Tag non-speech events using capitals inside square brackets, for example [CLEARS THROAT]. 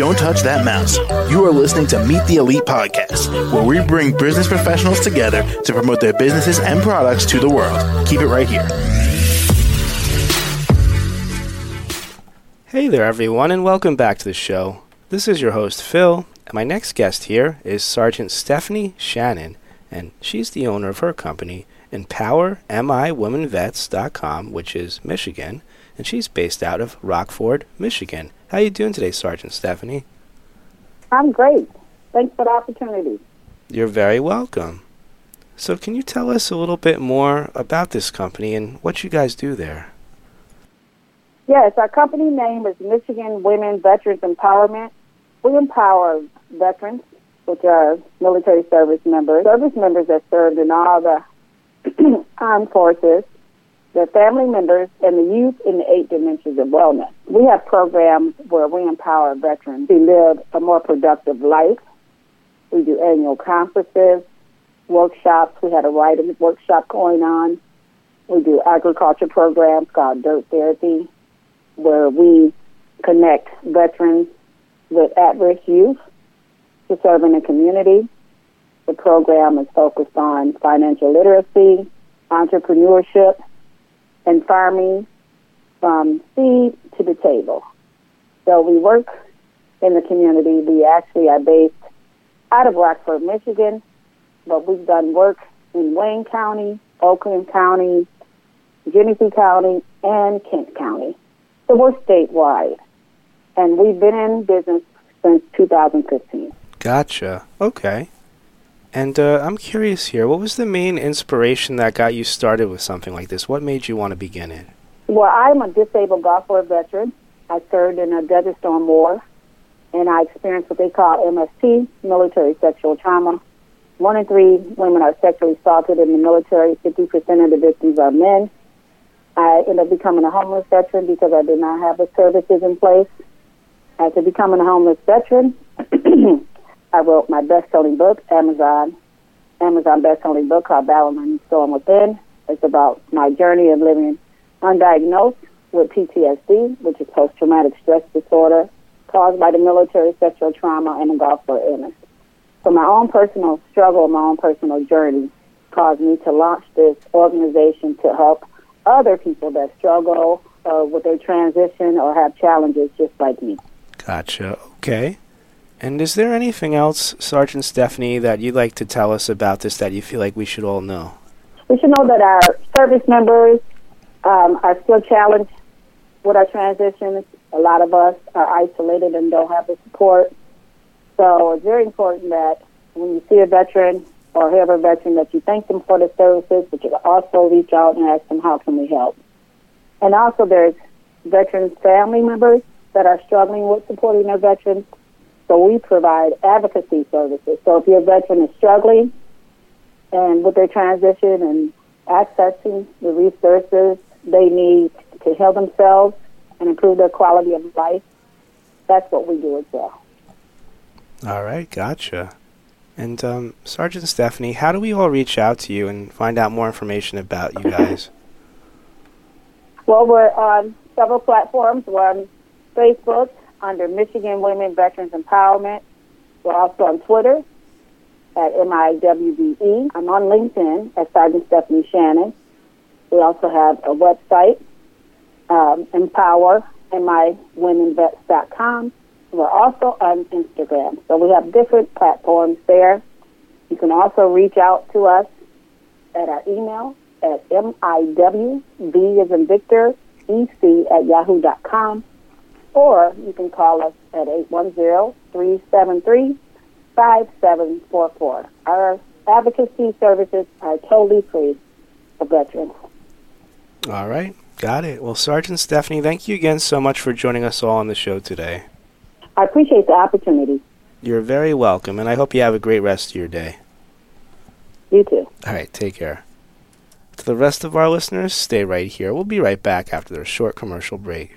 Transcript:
Don't touch that mouse. You are listening to Meet the Elite Podcast, where we bring business professionals together to promote their businesses and products to the world. Keep it right here. Hey there, everyone, and welcome back to the show. This is your host, Phil, and my next guest here is Sergeant Stephanie Shannon, and she's the owner of her company, EmpowerMIWomenVets.com, which is Michigan, and she's based out of Rockford, Michigan. How you doing today, Sergeant Stephanie? I'm great. Thanks for the opportunity. You're very welcome. So, can you tell us a little bit more about this company and what you guys do there? Yes, our company name is Michigan Women Veterans Empowerment. We empower veterans, which are military service members, service members that served in all the [CLEARS THROAT] armed forces, their family members, and the youth in the eight dimensions of wellness. We have programs where we empower veterans to live a more productive life. We do annual conferences, workshops. We had a writing workshop going on. We do agriculture programs called Dirt Therapy, where we connect veterans with at-risk youth to serve in the community. The program is focused on financial literacy, entrepreneurship, and farming from seed to the table. So we work in the community. We actually are based out of Rockford, Michigan, but we've done work in Wayne County, Oakland County, Genesee County, and Kent County. So we're statewide. And we've been in business since 2015. Gotcha. Okay. And uh, I'm curious here, what was the main inspiration that got you started with something like this? What made you want to begin it? Well, I'm a disabled Gulf War veteran. I served in a Desert Storm War, and I experienced what they call MST, military sexual trauma. One in three women are sexually assaulted in the military. 50% of the victims are men. I ended up becoming a homeless veteran because I did not have the services in place. After becoming a homeless veteran, [CLEARS THROAT] I wrote my best-selling book, Amazon, Amazon best-selling book called Battling the Storm Within. It's about my journey of living undiagnosed with PTSD, which is post-traumatic stress disorder caused by the military sexual trauma and the Gulf War illness. So my own personal struggle, my own personal journey caused me to launch this organization to help other people that struggle uh, with their transition or have challenges just like me. Gotcha. Okay. And is there anything else, Sergeant Stephanie, that you'd like to tell us about this that you feel like we should all know? We should know that our service members um, are still challenged with our transitions. A lot of us are isolated and don't have the support. So it's very important that when you see a veteran or have a veteran that you thank them for the services, but you also reach out and ask them how can we help. And also there's veterans' family members that are struggling with supporting their veterans. So we provide advocacy services. So if your veteran is struggling and with their transition and accessing the resources they need to heal themselves and improve their quality of life, that's what we do as well. All right, gotcha. And um, Sergeant Stephanie, how do we all reach out to you and find out more information about you guys? [LAUGHS] Well, we're on several platforms. We're on Facebook under Michigan Women Veterans Empowerment. We're also on Twitter at MIWVE. I'm on LinkedIn at Sergeant Stephanie Shannon. We also have a website, um. We're also on Instagram. So we have different platforms there. You can also reach out to us at our email at MIWV as in Victor, EC at yahoo.com. Or you can call us at 810-373-5744. Our advocacy services are totally free for veterans. All right, got it. Well, Sergeant Stephanie, thank you again so much for joining us all on the show today. I appreciate the opportunity. You're very welcome, and I hope you have a great rest of your day. You too. All right, take care. To the rest of our listeners, stay right here. We'll be right back after their short commercial break.